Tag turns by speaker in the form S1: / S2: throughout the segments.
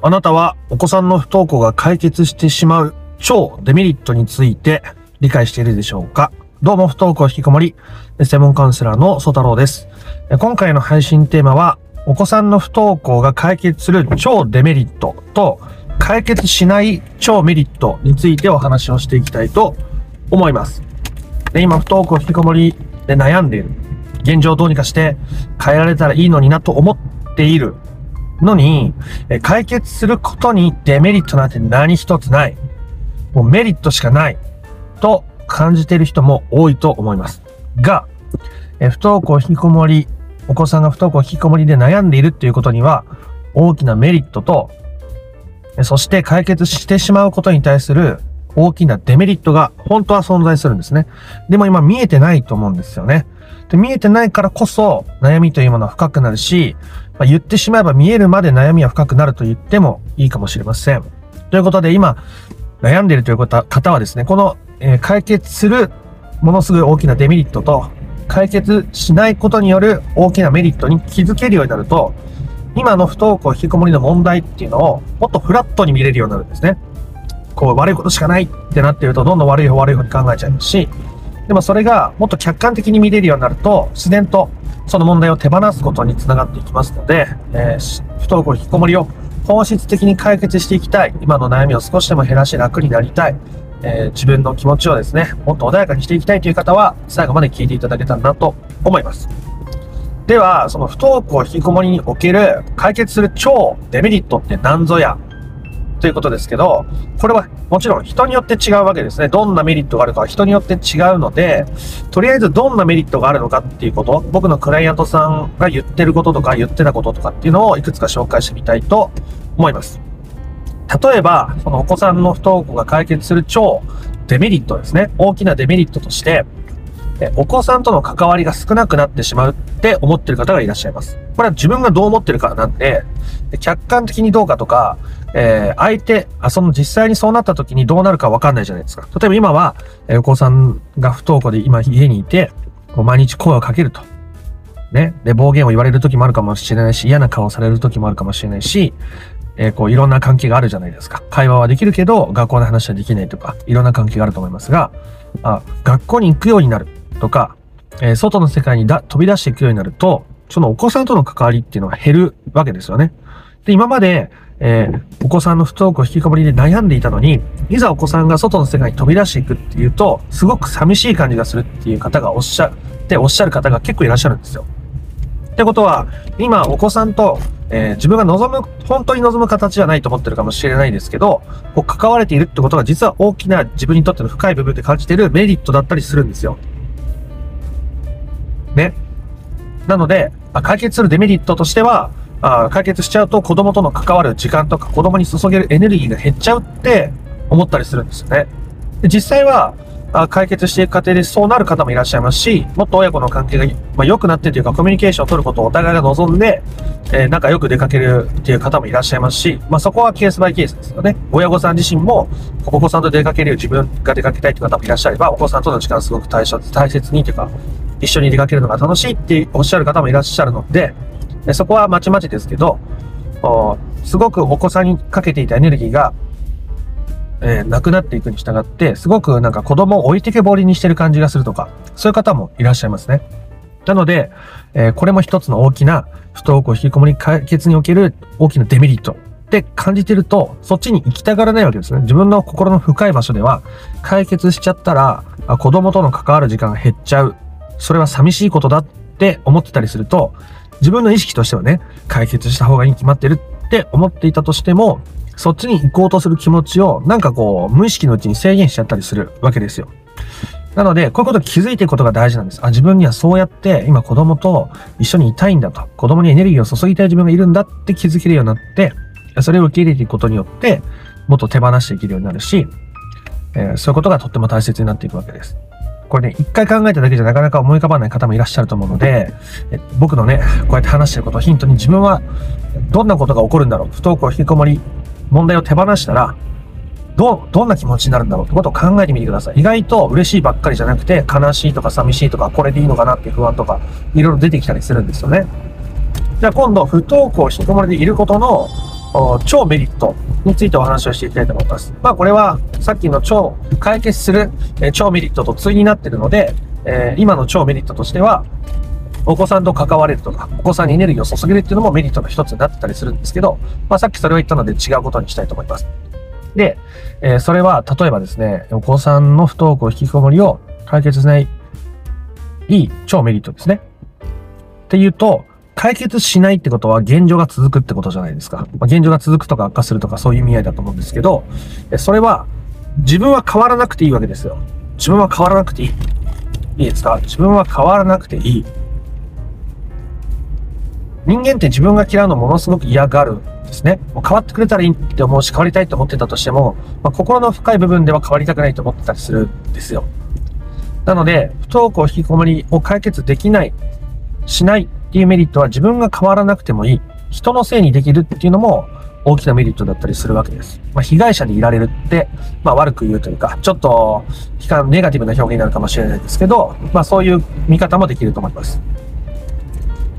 S1: あなたはお子さんの不登校が解決してしまう超デメリットについて理解しているでしょうか？どうも不登校引きこもり、専門カウンセラーの曽太郎です。今回の配信テーマは、お子さんの不登校が解決する超デメリットと解決しない超メリットについてお話をしていきたいと思います。で今、不登校引きこもりで悩んでいる。現状をどうにかして変えられたらいいのになと思っているのに、解決することにデメリットなんて何一つない。もうメリットしかない。と感じている人も多いと思います。が、不登校引きこもり、お子さんが不登校引きこもりで悩んでいるっていうことには、大きなメリットと、そして解決してしまうことに対する大きなデメリットが本当は存在するんですね。でも今見えてないと思うんですよね。で見えてないからこそ悩みというものは深くなるし、まあ、言ってしまえば見えるまで悩みは深くなると言ってもいいかもしれません。ということで今悩んでいるという方はですね、この、え、解決するものすごい大きなデメリットと解決しないことによる大きなメリットに気づけるようになると、今の不登校引きこもりの問題っていうのをもっとフラットに見れるようになるんですね。こう悪いことしかないってなってるとどんどん悪い方悪い方に考えちゃいますし、でもそれがもっと客観的に見れるようになると、自然とその問題を手放すことにつながっていきますので、えー、不登校引きこもりを本質的に解決していきたい。今の悩みを少しでも減らし楽になりたい。えー、自分の気持ちをですね、もっと穏やかにしていきたいという方は、最後まで聞いていただけたらなと思います。では、その不登校引きこもりにおける解決する超デメリットって何ぞや？ということですけど、これはもちろん人によって違うわけですね。どんなメリットがあるかは人によって違うので、とりあえずどんなメリットがあるのかっていうこと、僕のクライアントさんが言ってることとか言ってたこととかっていうのをいくつか紹介してみたいと思います。例えば、そのお子さんの不登校が解決する超デメリットですね。大きなデメリットとして、お子さんとの関わりが少なくなってしまうって思ってる方がいらっしゃいます。これは自分がどう思ってるかなんで、客観的にどうかとか、えー、相手、あ、その実際にそうなった時にどうなるかわかんないじゃないですか。例えば今は、えー、お子さんが不登校で今家にいて、こう毎日声をかけると。ね。で、暴言を言われる時もあるかもしれないし、嫌な顔される時もあるかもしれないし、えー、こういろんな関係があるじゃないですか。会話はできるけど、学校の話はできないとか、いろんな関係があると思いますが、あ、学校に行くようになる。とか、えー、外の世界にだ飛び出していくようになると、そのお子さんとの関わりっていうのは減るわけですよね。で、今まで、えー、お子さんの不登校引きこもりで悩んでいたのに、いざお子さんが外の世界に飛び出していくっていうと、すごく寂しい感じがするっていう方がおっしゃっておっしゃる方が結構いらっしゃるんですよ。ってことは、今お子さんと、えー、自分が望む、本当に望む形じゃないと思ってるかもしれないですけど、こう関われているってことが実は大きな自分にとっての深い部分で感じているメリットだったりするんですよ。ね。なので、解決するデメリットとしては、あ解決しちゃうと子供との関わる時間とか子供に注げるエネルギーが減っちゃうって思ったりするんですよね。で実際は、あ解決していく過程でそうなる方もいらっしゃいますし、もっと親子の関係が、まあ、良くなってというかコミュニケーションを取ることをお互いが望んで、えー、仲良く出かけるっていう方もいらっしゃいますし、まあ、そこはケースバイケースですよね。親御さん自身も、お子さんと出かける自分が出かけたいという方もいらっしゃれば、お子さんとの時間すごく大切にというか、一緒に出かけるのが楽しいっておっしゃる方もいらっしゃるので、そこはまちまちですけど、すごくお子さんにかけていたエネルギーが、えー、なくなっていくに従って、すごくなんか子供を置いてけぼりにしてる感じがするとか、そういう方もいらっしゃいますね。なので、えー、これも一つの大きな不登校引きこもり解決における大きなデメリットって感じてると、そっちに行きたがらないわけですね。自分の心の深い場所では、解決しちゃったら、子供との関わる時間が減っちゃう。それは寂しいことだって思ってたりすると、自分の意識としてはね、解決した方がいいに決まってるって思っていたとしても、そっちに行こうとする気持ちを、なんかこう、無意識のうちに制限しちゃったりするわけですよ。なので、こういうことに気づいていくことが大事なんです。あ、自分にはそうやって今子供と一緒にいたいんだと。子供にエネルギーを注ぎたい自分がいるんだって気づけるようになって、それを受け入れていくことによって、もっと手放していけるようになるし、えー、そういうことがとっても大切になっていくわけです。これね、一回考えただけじゃなかなか思い浮かばない方もいらっしゃると思うので、僕のね、こうやって話してることをヒントに自分はどんなことが起こるんだろう、不登校引きこもり、問題を手放したら、どう、どんな気持ちになるんだろうってことを考えてみてください。意外と嬉しいばっかりじゃなくて、悲しいとか寂しいとか、これでいいのかなっていう不安とか、いろいろ出てきたりするんですよね。じゃあ今度、不登校引きこもりでいることの超メリットについてお話をしていきたいと思います。まあこれはさっきの超解決する、え超メリットと対になってるので、えー、今の超メリットとしては、お子さんと関われるとか、お子さんにエネルギーを注げるっていうのもメリットの一つになってたりするんですけど、まあさっきそれを言ったので違うことにしたいと思います。で、えー、それは例えばですね、お子さんの不登校引きこもりを解決しないいい超メリットですね。っていうと、解決しないってことは現状が続くってことじゃないですか。まあ、現状が続くとか悪化するとかそういう意味合いだと思うんですけど、それは自分は変わらなくていいわけですよ。自分は変わらなくていい。いいですか？自分は変わらなくていい。人間って自分が嫌うのものすごく嫌がるんですね。もう変わってくれたらいいって思うし、変わりたいと思ってたとしても、まあ、心の深い部分では変わりたくないと思ってたりするんですよ。なので、不登校引きこもりを解決できない、しないっていうメリットは自分が変わらなくてもいい。人のせいにできるっていうのも大きなメリットだったりするわけです。まあ、被害者でいられるって、まあ、悪く言うというか、ちょっと、悲観ネガティブな表現になるかもしれないですけど、まあ、そういう見方もできると思います。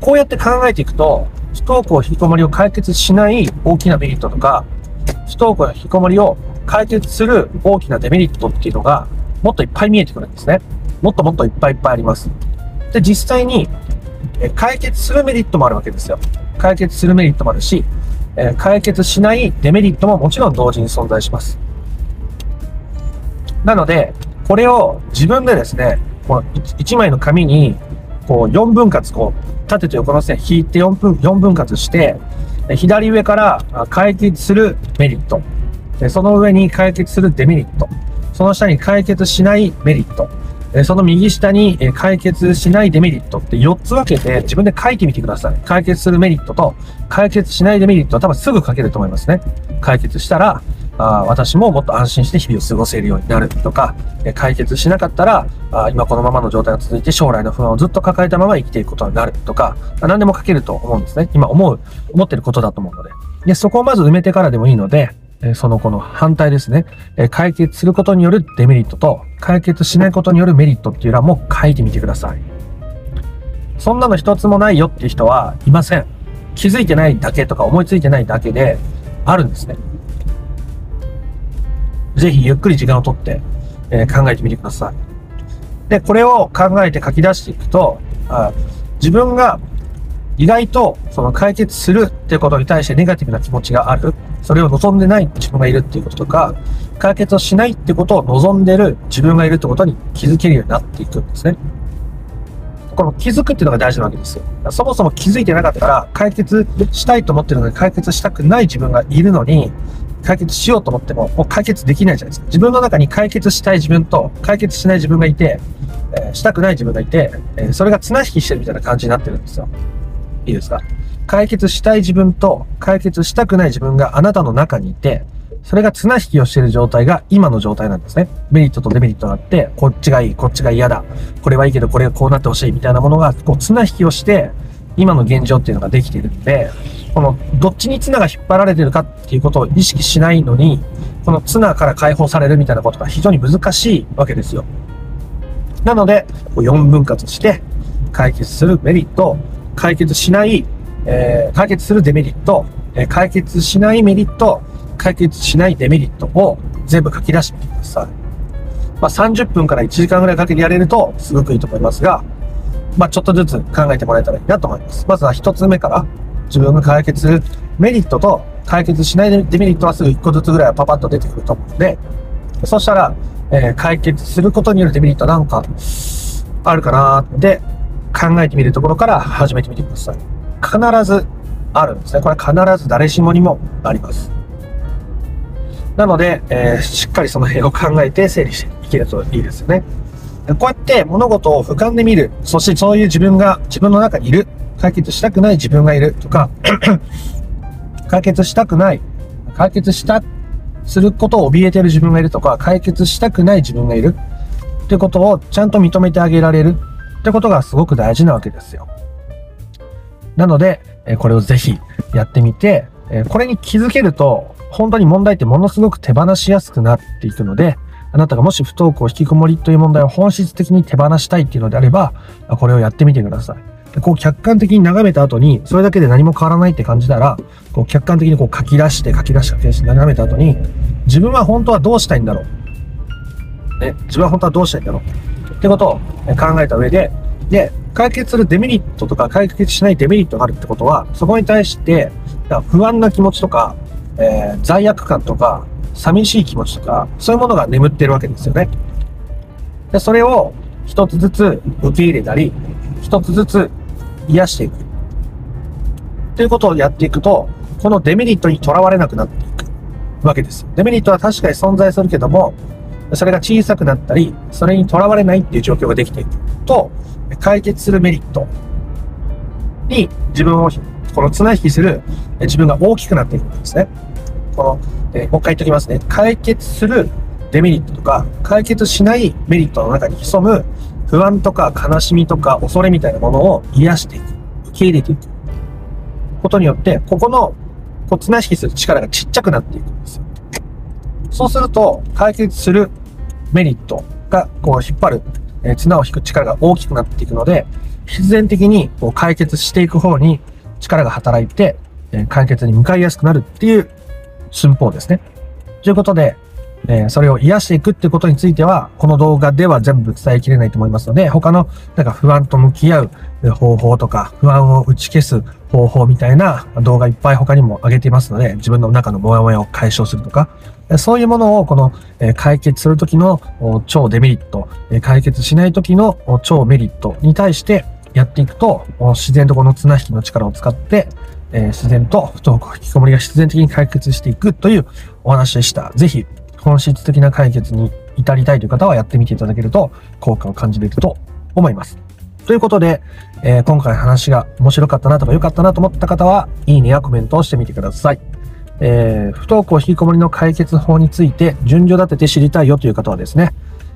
S1: こうやって考えていくと、不登校引きこもりを解決しない大きなメリットとか、不登校引きこもりを解決する大きなデメリットっていうのが、もっといっぱい見えてくるんですね。もっともっといっぱいいっぱいあります。で、実際に、解決するメリットもあるわけですよ。解決するメリットもあるし、解決しないデメリットももちろん同時に存在します。なので、これを自分でですね、この 1, 枚の紙に、こう4分割、こう、縦と横の線引いて4分、4分割して、左上から解決するメリット、その上に解決するデメリット、その下に解決しないメリット、その右下に解決しないデメリットって4つ分けて自分で書いてみてください。解決するメリットと解決しないデメリットは多分すぐ書けると思いますね。解決したら、あ私ももっと安心して日々を過ごせるようになるとか、解決しなかったらあ今このままの状態が続いて将来の不安をずっと抱えたまま生きていくことになるとか、何でも書けると思うんですね。今思う、思ってることだと思うので。で、そこをまず埋めてからでもいいので、そのこの反対ですね。解決することによるデメリットと、解決しないことによるメリットっていうのはもう書いてみてください。そんなの一つもないよっていう人はいません。気づいてないだけとか思いついてないだけであるんですね。ぜひゆっくり時間をとって、え、考えてみてください。で、これを考えて書き出していくと、あ自分が意外とその解決するっていうことに対してネガティブな気持ちがある。それを望んでない自分がいるっていうこととか、解決をしないってことを望んでる自分がいるってことに気づけるようになっていくんですね。この気づくっていうのが大事なわけですよ。そもそも気づいてなかったから、解決したいと思ってるのに解決したくない自分がいるのに、解決しようと思っても、もう解決できないじゃないですか。自分の中に解決したい自分と解決しない自分がいて、えー、したくない自分がいて、えー、それが綱引きしてるみたいな感じになってるんですよ。いいですか？解決したい自分と解決したくない自分があなたの中にいて、それが綱引きをしている状態が今の状態なんですね。メリットとデメリットがあって、こっちがいい、こっちが嫌だ。これはいいけど、これがこうなってほしいみたいなものが、こう綱引きをして、今の現状っていうのができているんで、この、どっちに綱が引っ張られてるかっていうことを意識しないのに、この綱から解放されるみたいなことが非常に難しいわけですよ。なので、4分割して、解決するメリット、解決しないえー、解決するデメリット、え、解決しないメリット、解決しないデメリットを全部書き出してみてください。まあ、30分から1時間ぐらいかけてやれるとすごくいいと思いますが、まあ、ちょっとずつ考えてもらえたらいいなと思います。まずは1つ目から自分が解決するメリットと解決しないデメリットはすぐ1個ずつぐらいはパパッと出てくると思うので、そしたら、えー、解決することによるデメリットなんかあるかなって考えてみるところから始めてみてください。必ずあるんですね。これ必ず誰しもにもあります。なので、えー、しっかりその辺を考えて整理していけるといいですよね。こうやって物事を俯瞰で見る。そしてそういう自分が自分の中にいる。解決したくない自分がいるとか、解決したくない、解決した、することを怯えてる自分がいるとか、解決したくない自分がいるってことをちゃんと認めてあげられるってことがすごく大事なわけですよ。なので、これをぜひやってみて、これに気づけると、本当に問題ってものすごく手放しやすくなっていくので、あなたがもし不登校引きこもりという問題を本質的に手放したいっていうのであれば、これをやってみてください。こう客観的に眺めた後に、それだけで何も変わらないって感じたら、こう客観的にこう書き出して書き出して書き出して眺めた後に、自分は本当はどうしたいんだろう。ね、自分は本当はどうしたいんだろう。ってことを考えた上で、で、解決するデメリットとか解決しないデメリットがあるってことは、そこに対して、不安な気持ちとか、えー、罪悪感とか、寂しい気持ちとか、そういうものが眠ってるわけですよね。で、それを一つずつ受け入れたり、一つずつ癒していく。ということをやっていくと、このデメリットにとらわれなくなっていくわけです。デメリットは確かに存在するけども、それが小さくなったり、それにとらわれないっていう状況ができていくと、解決するメリットに自分を、この綱引きする自分が大きくなっていくんですね。この、えもう一回言っておきますね。解決するデメリットとか、解決しないメリットの中に潜む不安とか悲しみとか恐れみたいなものを癒していく。受け入れていく。ことによって、ここの、こう、綱引きする力がちっちゃくなっていくんですよ。そうすると、解決するメリットが、こう、引っ張る、えー、綱を引く力が大きくなっていくので、必然的に、こう、解決していく方に力が働いて、えー、解決に向かいやすくなるっていう寸法ですね。ということで、え、それを癒していくってことについては、この動画では全部伝えきれないと思いますので、他のなんか不安と向き合う方法とか、不安を打ち消す方法みたいな動画いっぱい他にも上げていますので、自分の中のモヤモヤを解消するとか、そういうものをこの解決するときの超デメリット、解決しないときの超メリットに対してやっていくと、自然とこの綱引きの力を使って、自然と不登校引きこもりが必然的に解決していくというお話でした。ぜひ本質的な解決に至りたいという方はやってみていただけると効果を感じれると思います。ということで、えー、今回話が面白かったなとか良かったなと思った方は、いいねやコメントをしてみてください。えー、不登校引きこもりの解決法について順序立てて知りたいよという方はですね、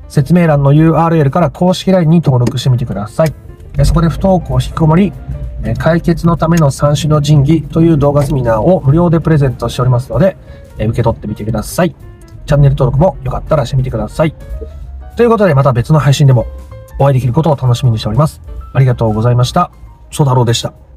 S1: 説明欄の URL から公式 LINE に登録してみてください。そこで不登校引きこもり、解決のための三種の神器という動画セミナーを無料でプレゼントしておりますので、受け取ってみてください。チャンネル登録もよかったらしてみてください。ということでまた別の配信でもお会いできることを楽しみにしております。ありがとうございました。ソ太郎でした。